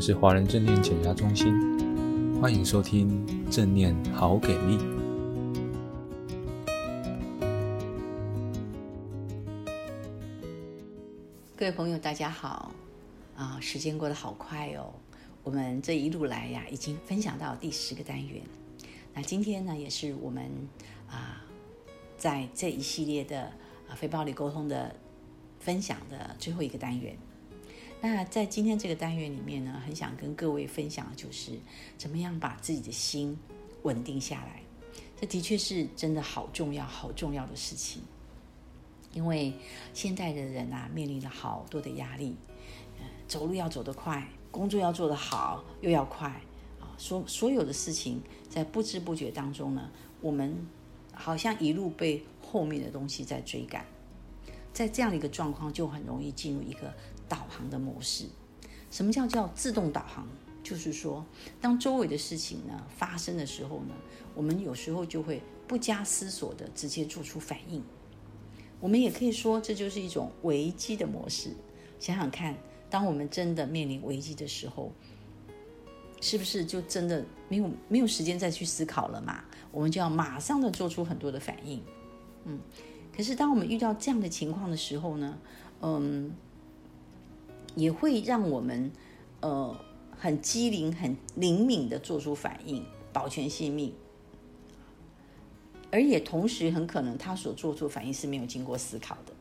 们是华人正念减压中心，欢迎收听正念好给力。各位朋友，大家好！啊，时间过得好快哦，我们这一路来呀，已经分享到第十个单元。那今天呢，也是我们啊，在这一系列的啊非暴力沟通的分享的最后一个单元。那在今天这个单元里面呢，很想跟各位分享的就是怎么样把自己的心稳定下来。这的确是真的好重要、好重要的事情。因为现代的人啊，面临了好多的压力，走路要走得快，工作要做得好，又要快啊，所所有的事情在不知不觉当中呢，我们好像一路被后面的东西在追赶。在这样的一个状况，就很容易进入一个导航的模式。什么叫叫自动导航？就是说，当周围的事情呢发生的时候呢，我们有时候就会不加思索的直接做出反应。我们也可以说，这就是一种危机的模式。想想看，当我们真的面临危机的时候，是不是就真的没有没有时间再去思考了嘛？我们就要马上的做出很多的反应。嗯。可是，当我们遇到这样的情况的时候呢，嗯，也会让我们呃很机灵、很灵敏的做出反应，保全性命。而也同时很可能他所做出反应是没有经过思考的。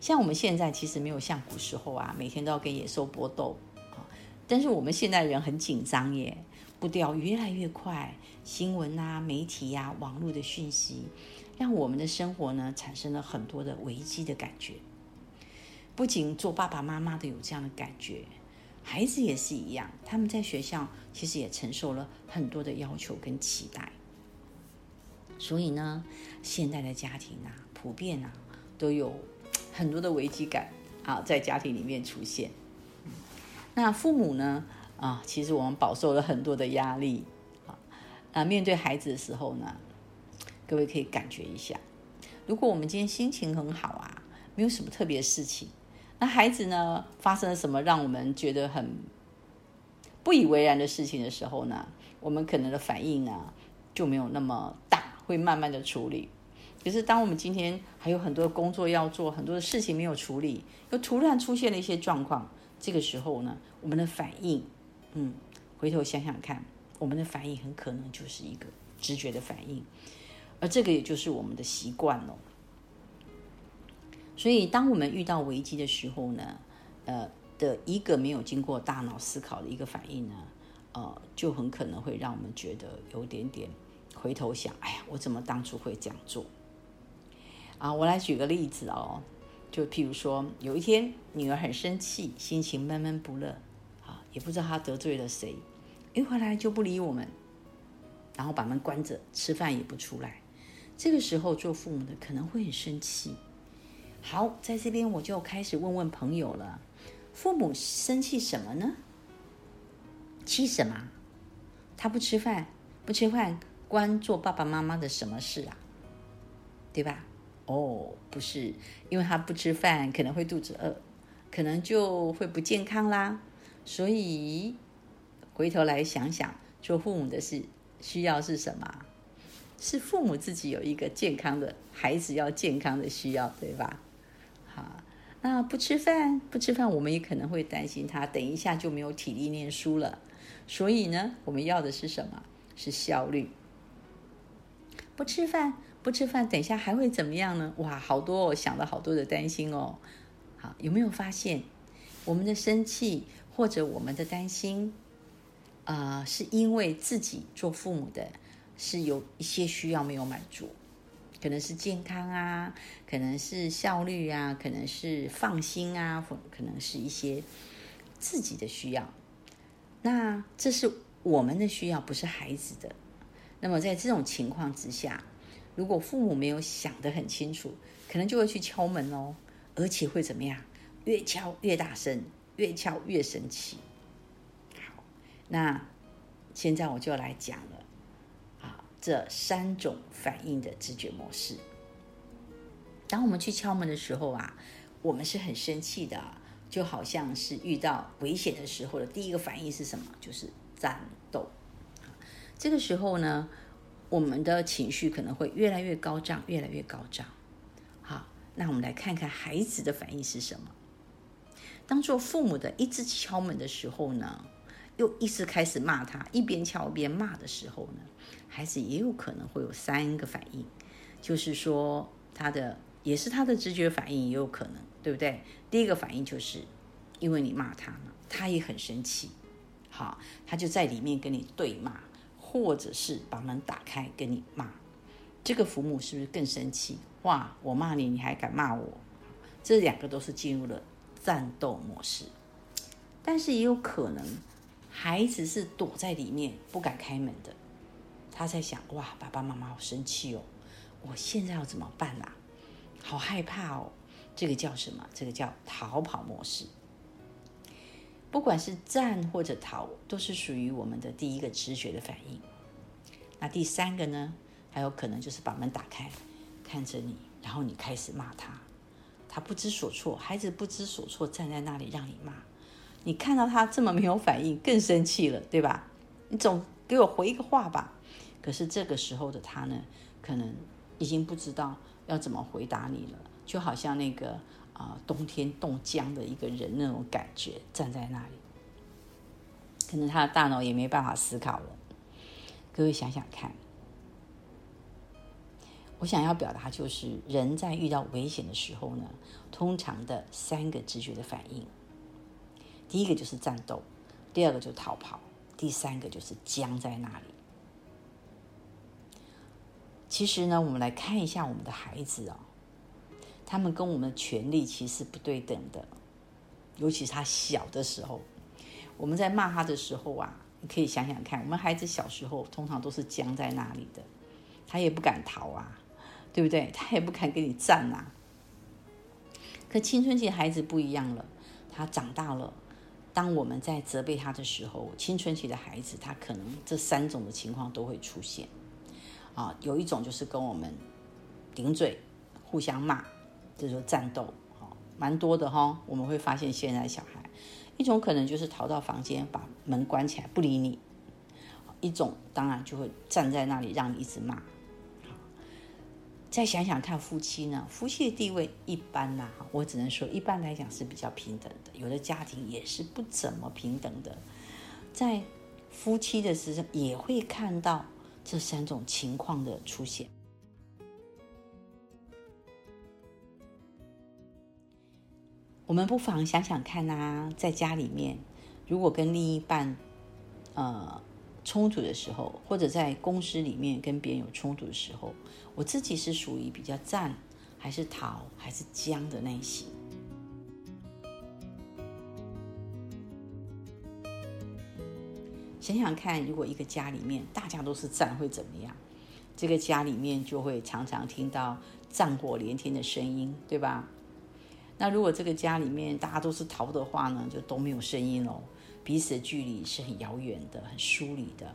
像我们现在其实没有像古时候啊，每天都要跟野兽搏斗啊，但是我们现在人很紧张耶，步调越来越快，新闻啊、媒体呀、啊、网络的讯息。让我们的生活呢产生了很多的危机的感觉。不仅做爸爸妈妈的有这样的感觉，孩子也是一样。他们在学校其实也承受了很多的要求跟期待。所以呢，现在的家庭啊，普遍啊，都有很多的危机感啊，在家庭里面出现。那父母呢，啊，其实我们饱受了很多的压力啊，啊，面对孩子的时候呢。各位可以感觉一下，如果我们今天心情很好啊，没有什么特别的事情，那孩子呢，发生了什么让我们觉得很不以为然的事情的时候呢，我们可能的反应呢就没有那么大，会慢慢的处理。可是当我们今天还有很多工作要做，很多的事情没有处理，又突然出现了一些状况，这个时候呢，我们的反应，嗯，回头想想看，我们的反应很可能就是一个直觉的反应。而这个也就是我们的习惯了。所以，当我们遇到危机的时候呢，呃，的一个没有经过大脑思考的一个反应呢，呃，就很可能会让我们觉得有点点回头想，哎呀，我怎么当初会这样做？啊，我来举个例子哦，就譬如说，有一天女儿很生气，心情闷闷不乐，啊，也不知道她得罪了谁，一回来就不理我们，然后把门关着，吃饭也不出来。这个时候做父母的可能会很生气。好，在这边我就开始问问朋友了：父母生气什么呢？气什么？他不吃饭，不吃饭关做爸爸妈妈的什么事啊？对吧？哦，不是，因为他不吃饭可能会肚子饿，可能就会不健康啦。所以回头来想想，做父母的是需要是什么？是父母自己有一个健康的孩子要健康的需要，对吧？好，那不吃饭，不吃饭，我们也可能会担心他等一下就没有体力念书了。所以呢，我们要的是什么？是效率。不吃饭，不吃饭，等一下还会怎么样呢？哇，好多哦，想了好多的担心哦。好，有没有发现我们的生气或者我们的担心啊，呃，是因为自己做父母的。是有一些需要没有满足，可能是健康啊，可能是效率啊，可能是放心啊，或可能是一些自己的需要。那这是我们的需要，不是孩子的。那么在这种情况之下，如果父母没有想得很清楚，可能就会去敲门哦，而且会怎么样？越敲越大声，越敲越生气。好，那现在我就来讲了。这三种反应的直觉模式。当我们去敲门的时候啊，我们是很生气的，就好像是遇到危险的时候的第一个反应是什么？就是战斗。这个时候呢，我们的情绪可能会越来越高涨，越来越高涨。好，那我们来看看孩子的反应是什么？当做父母的一直敲门的时候呢，又一直开始骂他，一边敲一边骂的时候呢，孩子也有可能会有三个反应，就是说他的也是他的直觉反应，也有可能，对不对？第一个反应就是因为你骂他嘛，他也很生气，好，他就在里面跟你对骂。或者是把门打开跟你骂，这个父母是不是更生气？哇！我骂你，你还敢骂我？这两个都是进入了战斗模式。但是也有可能，孩子是躲在里面不敢开门的。他在想：哇，爸爸妈妈好生气哦！我现在要怎么办啊？好害怕哦！这个叫什么？这个叫逃跑模式。不管是战或者逃，都是属于我们的第一个直觉的反应。那第三个呢？还有可能就是把门打开，看着你，然后你开始骂他，他不知所措，孩子不知所措，站在那里让你骂。你看到他这么没有反应，更生气了，对吧？你总给我回一个话吧。可是这个时候的他呢，可能已经不知道要怎么回答你了，就好像那个。啊，冬天冻僵的一个人那种感觉，站在那里，可能他的大脑也没办法思考了。各位想想看，我想要表达就是，人在遇到危险的时候呢，通常的三个直觉的反应，第一个就是战斗，第二个就逃跑，第三个就是僵在那里。其实呢，我们来看一下我们的孩子哦。他们跟我们的权力其实不对等的，尤其是他小的时候，我们在骂他的时候啊，你可以想想看，我们孩子小时候通常都是僵在那里的，他也不敢逃啊，对不对？他也不敢跟你战啊。可青春期孩子不一样了，他长大了，当我们在责备他的时候，青春期的孩子他可能这三种的情况都会出现啊，有一种就是跟我们顶嘴，互相骂。就是战斗，哈，蛮多的哈。我们会发现现在小孩，一种可能就是逃到房间，把门关起来不理你；一种当然就会站在那里让你一直骂。再想想看，夫妻呢？夫妻的地位一般呐，我只能说一般来讲是比较平等的。有的家庭也是不怎么平等的，在夫妻的时候也会看到这三种情况的出现。我们不妨想想看呐、啊，在家里面，如果跟另一半，呃，冲突的时候，或者在公司里面跟别人有冲突的时候，我自己是属于比较战，还是逃，还是僵的类型？想想看，如果一个家里面大家都是战，会怎么样？这个家里面就会常常听到战火连天的声音，对吧？那如果这个家里面大家都是逃的话呢，就都没有声音哦，彼此的距离是很遥远的、很疏离的。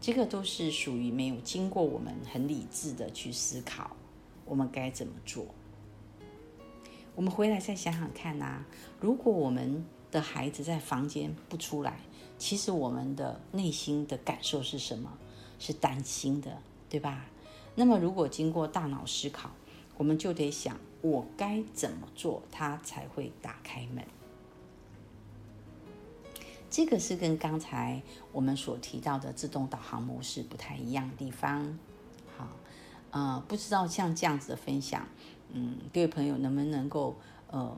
这个都是属于没有经过我们很理智的去思考，我们该怎么做。我们回来再想想看呐、啊，如果我们的孩子在房间不出来，其实我们的内心的感受是什么？是担心的，对吧？那么如果经过大脑思考，我们就得想。我该怎么做，他才会打开门？这个是跟刚才我们所提到的自动导航模式不太一样的地方。好，呃，不知道像这样子的分享，嗯，各位朋友能不能够呃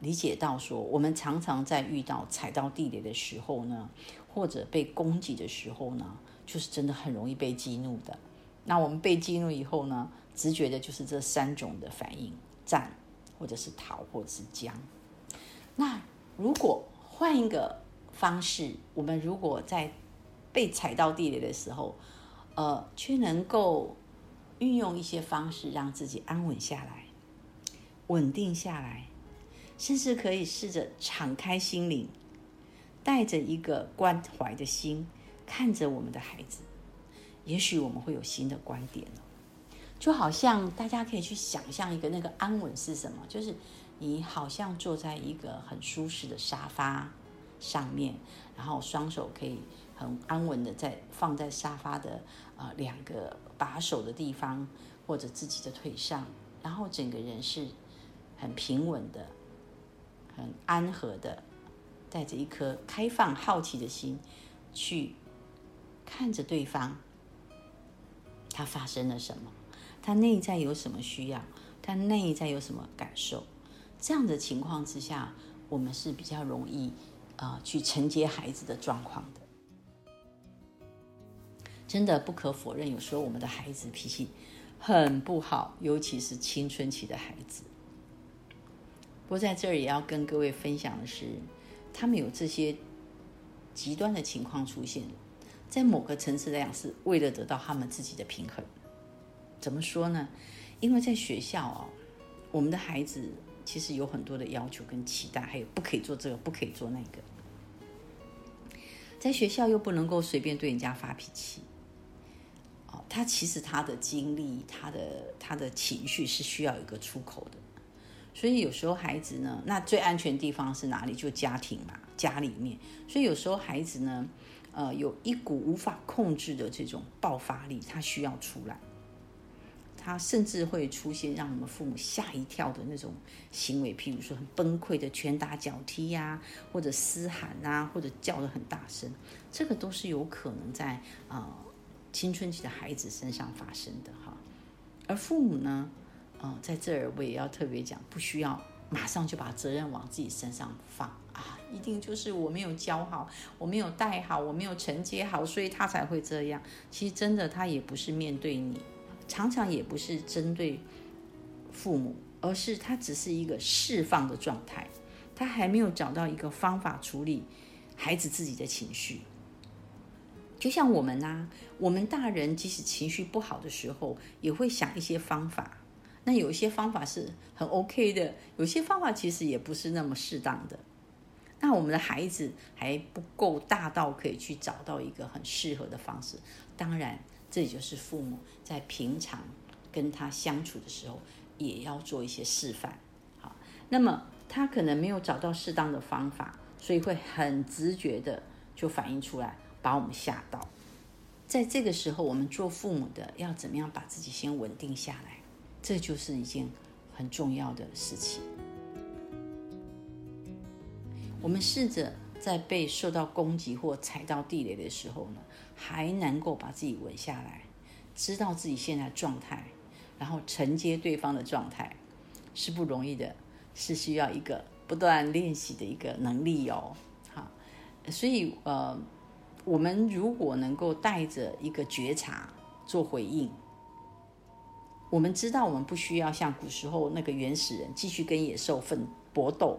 理解到说，我们常常在遇到踩到地雷的时候呢，或者被攻击的时候呢，就是真的很容易被激怒的。那我们被激怒以后呢，直觉的就是这三种的反应：战，或者是逃，或者是僵。那如果换一个方式，我们如果在被踩到地雷的时候，呃，却能够运用一些方式让自己安稳下来、稳定下来，甚至可以试着敞开心灵，带着一个关怀的心，看着我们的孩子。也许我们会有新的观点了，就好像大家可以去想象一个那个安稳是什么？就是你好像坐在一个很舒适的沙发上面，然后双手可以很安稳的在放在沙发的啊、呃、两个把手的地方，或者自己的腿上，然后整个人是很平稳的、很安和的，带着一颗开放好奇的心去看着对方，他发生了什么，他内在有什么需要，他内在有什么感受。这样的情况之下，我们是比较容易啊、去承接孩子的状况的。真的不可否认，有时候我们的孩子脾气很不好，尤其是青春期的孩子。不过在这儿也要跟各位分享的是，他们有这些极端的情况出现，在某个层次来讲，是为了得到他们自己的平衡。怎么说呢？因为在学校哦，我们的孩子。其实有很多的要求跟期待，还有不可以做这个，不可以做那个。在学校又不能够随便对人家发脾气。哦，他其实他的经历，他的他的情绪是需要一个出口的。所以有时候孩子呢，那最安全的地方是哪里？就家庭嘛，家里面。所以有时候孩子呢，呃，有一股无法控制的这种爆发力，他需要出来。他甚至会出现让我们父母吓一跳的那种行为，譬如说很崩溃的拳打脚踢呀、或者嘶喊啊，或者叫得很大声，这个都是有可能在、呃、青春期的孩子身上发生的哈。而父母呢，啊、在这儿我也要特别讲，不需要马上就把责任往自己身上放啊，一定就是我没有教好，我没有带好，我没有承接好，所以他才会这样。其实真的，他也不是面对你。常常也不是针对父母，而是他只是一个释放的状态，他还没有找到一个方法处理孩子自己的情绪。就像我们呐，我们大人即使情绪不好的时候，也会想一些方法。那有一些方法是很 OK 的，有些方法其实也不是那么适当的。那我们的孩子还不够大到可以去找到一个很适合的方式，当然。这也就是父母在平常跟他相处的时候，也要做一些示范。好，那么他可能没有找到适当的方法，所以会很直觉的就反映出来，把我们吓到。在这个时候，我们做父母的要怎么样把自己先稳定下来？这就是一件很重要的事情。我们试着。在被受到攻击或踩到地雷的时候呢，还能够把自己稳下来，知道自己现在状态，然后承接对方的状态，是不容易的，是需要一个不断练习的一个能力哦。好，所以呃，我们如果能够带着一个觉察做回应，我们知道我们不需要像古时候那个原始人继续跟野兽奋搏斗。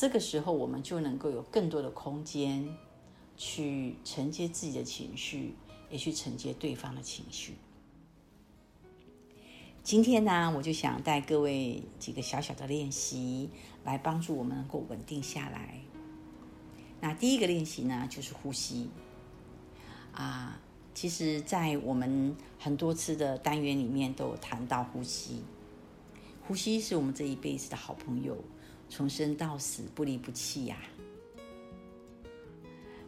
这个时候，我们就能够有更多的空间去承接自己的情绪，也去承接对方的情绪。今天呢，我就想带各位几个小小的练习，来帮助我们能够稳定下来。那第一个练习呢，就是呼吸。啊，其实，在我们很多次的单元里面都有谈到呼吸。呼吸是我们这一辈子的好朋友。从生到死不离不弃呀、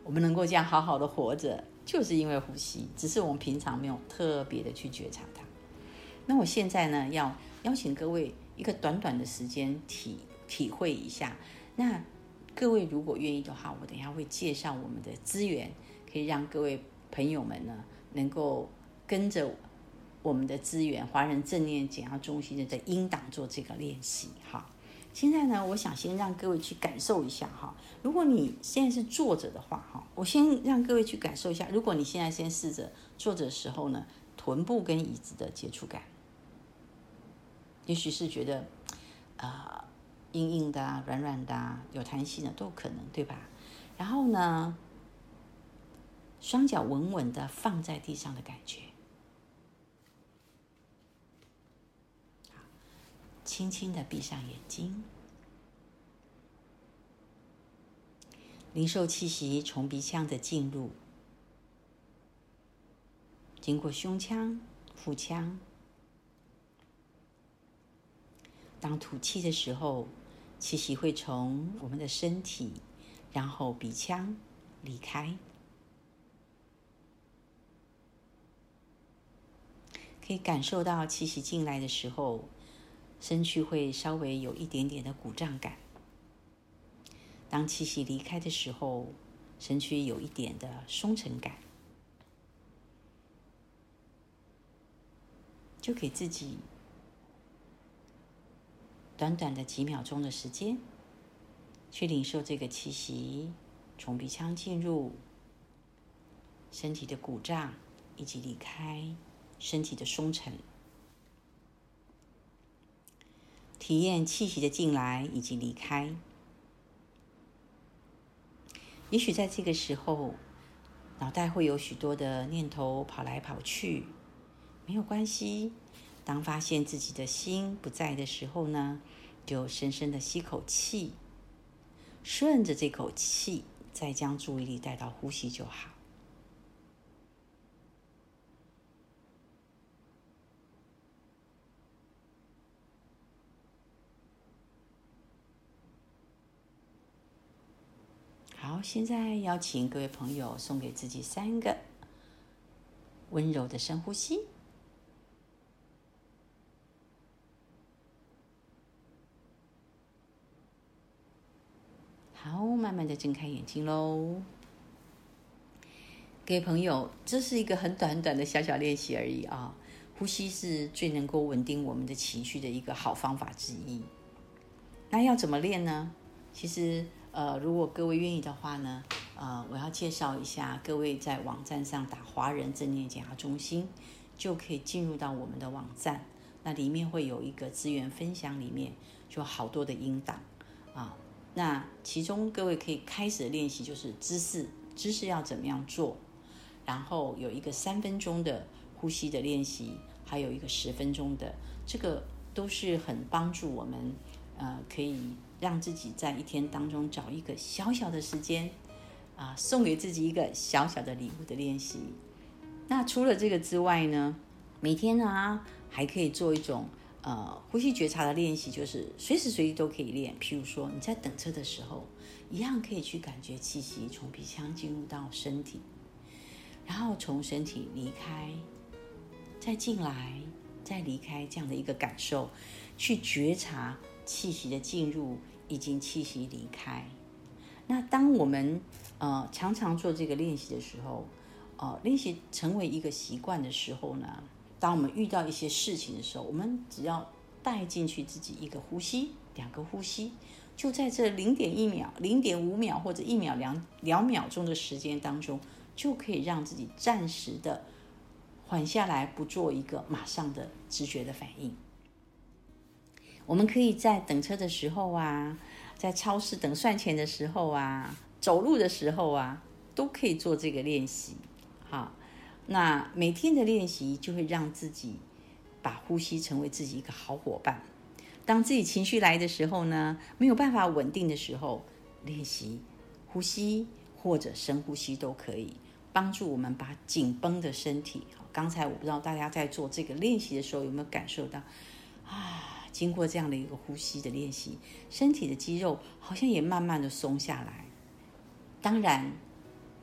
我们能够这样好好的活着，就是因为呼吸，只是我们平常没有特别的去觉察它。那我现在呢，要邀请各位一个短短的时间体体会一下。那各位如果愿意的话，我等一下会介绍我们的资源，可以让各位朋友们呢能够跟着我们的资源——华人正念减压中心的引导做这个练习。哈。现在呢，我想先让各位去感受一下哈。如果你现在是坐着的话哈，我先让各位去感受一下。如果你现在先试着坐着的时候呢，臀部跟椅子的接触感，也许是觉得啊、呃、硬硬的啊、软软的啊、有弹性的都有可能，对吧？然后呢，双脚稳稳的放在地上的感觉。轻轻的闭上眼睛，灵受气息从鼻腔的进入，经过胸腔、腹腔，当吐气的时候，气息会从我们的身体，然后鼻腔离开。可以感受到气息进来的时候，身躯会稍微有一点点的鼓胀感；当气息离开的时候，身躯有一点的松沉感。就给自己短短的几秒钟的时间，去领受这个气息从鼻腔进入身体的鼓胀，以及离开。身体的松沉，体验气息的进来以及离开。也许在这个时候，脑袋会有许多的念头跑来跑去，没有关系。当发现自己的心不在的时候呢，就深深的吸口气，顺着这口气，再将注意力带到呼吸就好。好，现在邀请各位朋友送给自己三个温柔的深呼吸。好，慢慢的睁开眼睛喽。各位朋友，这是一个很短短的小小练习而已啊。呼吸是最能够稳定我们的情绪的一个好方法之一。那要怎么练呢？其实。呃，如果各位愿意的话呢，呃，我要介绍一下，各位在网站上打“华人正念减压中心”，就可以进入到我们的网站。那里面会有一个资源分享，里面就好多的音档啊。那其中各位可以开始练习就是姿势，姿势要怎么样做，然后有一个三分钟的呼吸的练习，还有一个十分钟的，这个都是很帮助我们，呃，可以。让自己在一天当中找一个小小的时间，啊，送给自己一个小小的礼物的练习。那除了这个之外呢，每天呢还可以做一种呃呼吸觉察的练习，就是随时随地都可以练。譬如说你在等车的时候，一样可以去感觉气息从鼻腔进入到身体，然后从身体离开，再进来，再离开这样的一个感受，去觉察气息的进入。已经气息离开。那当我们呃常常做这个练习的时候，呃，练习成为一个习惯的时候呢，当我们遇到一些事情的时候，我们只要带进去自己一个呼吸、两个呼吸，就在这零点一秒、零点五秒或者一秒两两秒钟的时间当中，就可以让自己暂时的缓下来，不做一个马上的直觉的反应。我们可以在等车的时候啊，在超市等算钱的时候啊，走路的时候啊，都可以做这个练习。好，那每天的练习就会让自己把呼吸成为自己一个好伙伴。当自己情绪来的时候呢，没有办法稳定的时候，练习呼吸或者深呼吸都可以帮助我们把紧绷的身体。刚才我不知道大家在做这个练习的时候有没有感受到啊？经过这样的一个呼吸的练习，身体的肌肉好像也慢慢的松下来。当然，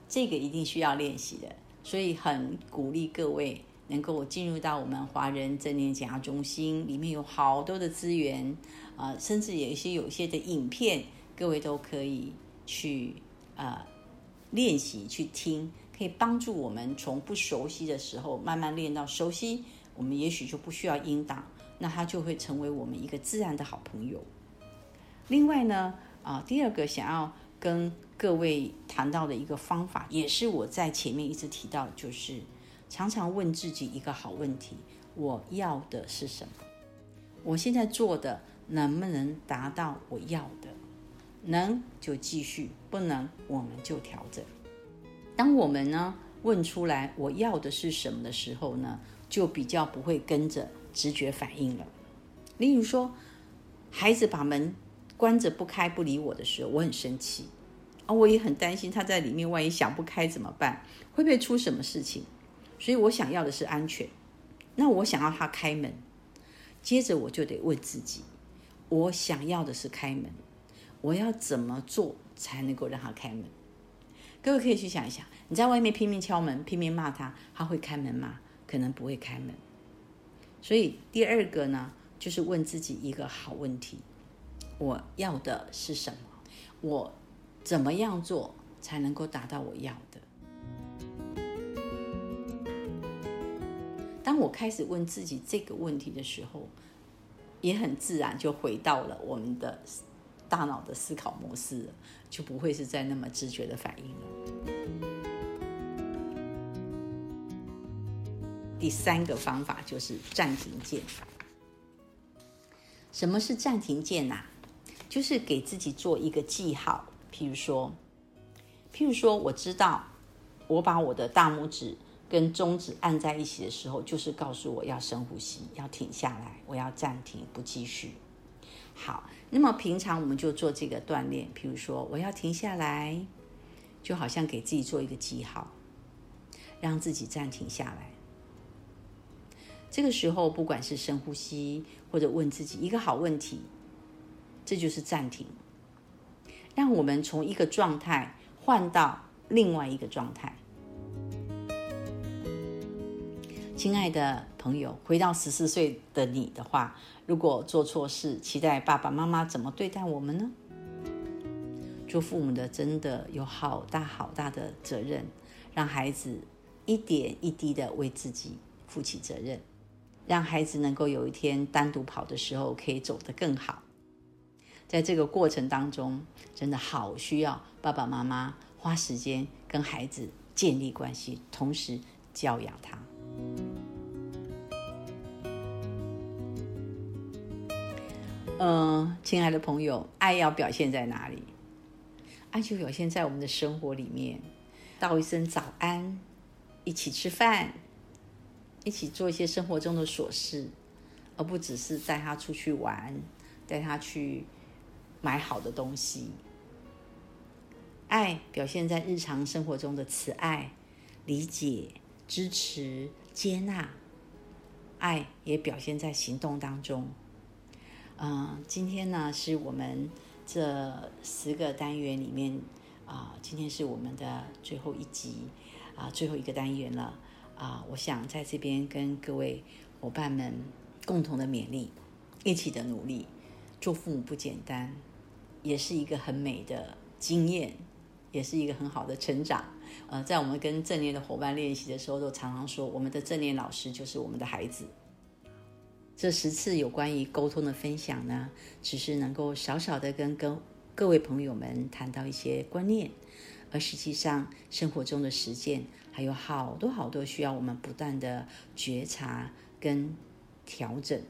这个一定需要练习的，所以很鼓励各位能够进入到我们华人正念减压中心，里面有好多的资源啊、甚至有一些有一些的影片，各位都可以去啊、呃、练习去听，可以帮助我们从不熟悉的时候慢慢练到熟悉，我们也许就不需要音档。那他就会成为我们一个自然的好朋友。另外呢，啊，第二个想要跟各位谈到的一个方法，也是我在前面一直提到，就是常常问自己一个好问题：我要的是什么？我现在做的能不能达到我要的？能就继续，不能我们就调整。当我们呢问出来我要的是什么的时候呢，就比较不会跟着。直觉反应了，例如说，孩子把门关着不开不理我的时候，我很生气啊，我也很担心他在里面，万一想不开怎么办？会不会出什么事情？所以我想要的是安全。那我想要他开门，接着我就得问自己：我想要的是开门，我要怎么做才能够让他开门？各位可以去想一想，你在外面拼命敲门，拼命骂他，他会开门吗？可能不会开门。所以第二个呢，就是问自己一个好问题：我要的是什么？我怎么样做才能够达到我要的？当我开始问自己这个问题的时候，也很自然就回到了我们的大脑的思考模式，就不会是在那么直觉的反应了。第三个方法就是暂停键。什么是暂停键啊？就是给自己做一个记号。譬如说，譬如说，我知道我把我的大拇指跟中指按在一起的时候，就是告诉我要深呼吸，要停下来，我要暂停，不继续。好，那么平常我们就做这个锻炼。譬如说，我要停下来，就好像给自己做一个记号，让自己暂停下来。这个时候，不管是深呼吸，或者问自己一个好问题，这就是暂停，让我们从一个状态换到另外一个状态。亲爱的朋友，回到十四岁的你的话，如果做错事，期待爸爸妈妈怎么对待我们呢？做父母的真的有好大好大的责任，让孩子一点一滴的为自己负起责任。让孩子能够有一天单独跑的时候可以走得更好，在这个过程当中，真的好需要爸爸妈妈花时间跟孩子建立关系，同时教养他。嗯、亲爱的朋友，爱要表现在哪里？爱就表现在我们的生活里面，道一声早安，一起吃饭。一起做一些生活中的琐事，而不只是带他出去玩，带他去买好的东西。爱表现在日常生活中的慈爱、理解、支持、接纳。爱也表现在行动当中。嗯，今天呢是我们这十个单元里面啊，今天是我们的最后一集啊，最后一个单元了。啊，我想在这边跟各位伙伴们共同的勉励，一起的努力。做父母不简单，也是一个很美的经验，也是一个很好的成长。呃，在我们跟正念的伙伴练习的时候，都常常说，我们的正念老师就是我们的孩子。这十次有关于沟通的分享呢，只是能够少少的跟跟各位朋友们谈到一些观念。而实际上，生活中的实践还有好多好多需要我们不断的觉察跟调整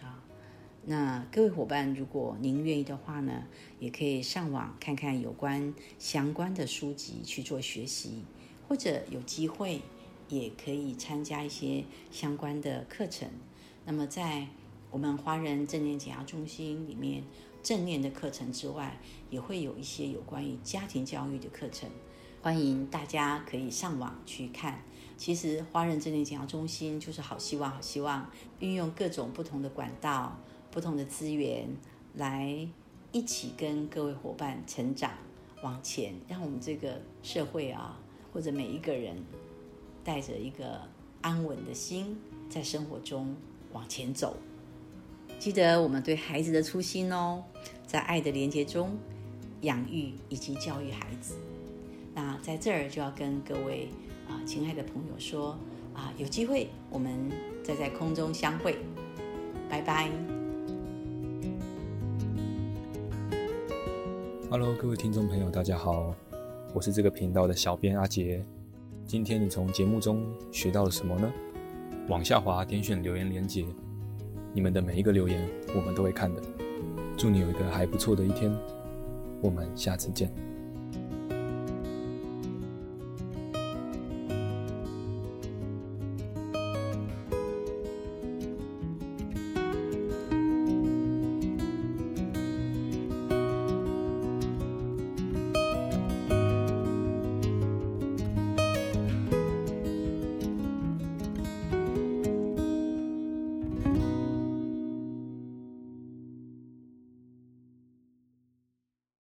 啊。那各位伙伴，如果您愿意的话呢，也可以上网看看有关相关的书籍去做学习，或者有机会也可以参加一些相关的课程。那么在我们华人正念减压中心里面。正念的课程之外，也会有一些有关于家庭教育的课程，欢迎大家可以上网去看。其实华人正念减压中心就是好希望，好希望运用各种不同的管道、不同的资源，来一起跟各位伙伴成长往前，让我们这个社会啊，或者每一个人，带着一个安稳的心，在生活中往前走。记得我们对孩子的初心哦，在爱的连接中养育以及教育孩子。那在这儿就要跟各位啊，亲爱的朋友说啊，有机会我们再在空中相会，拜拜。Hello，各位听众朋友，大家好，我是这个频道的小编阿杰。今天你从节目中学到了什么呢？往下滑，点选留言连接。你们的每一个留言，我们都会看的。祝你有一个还不错的一天，我们下次见。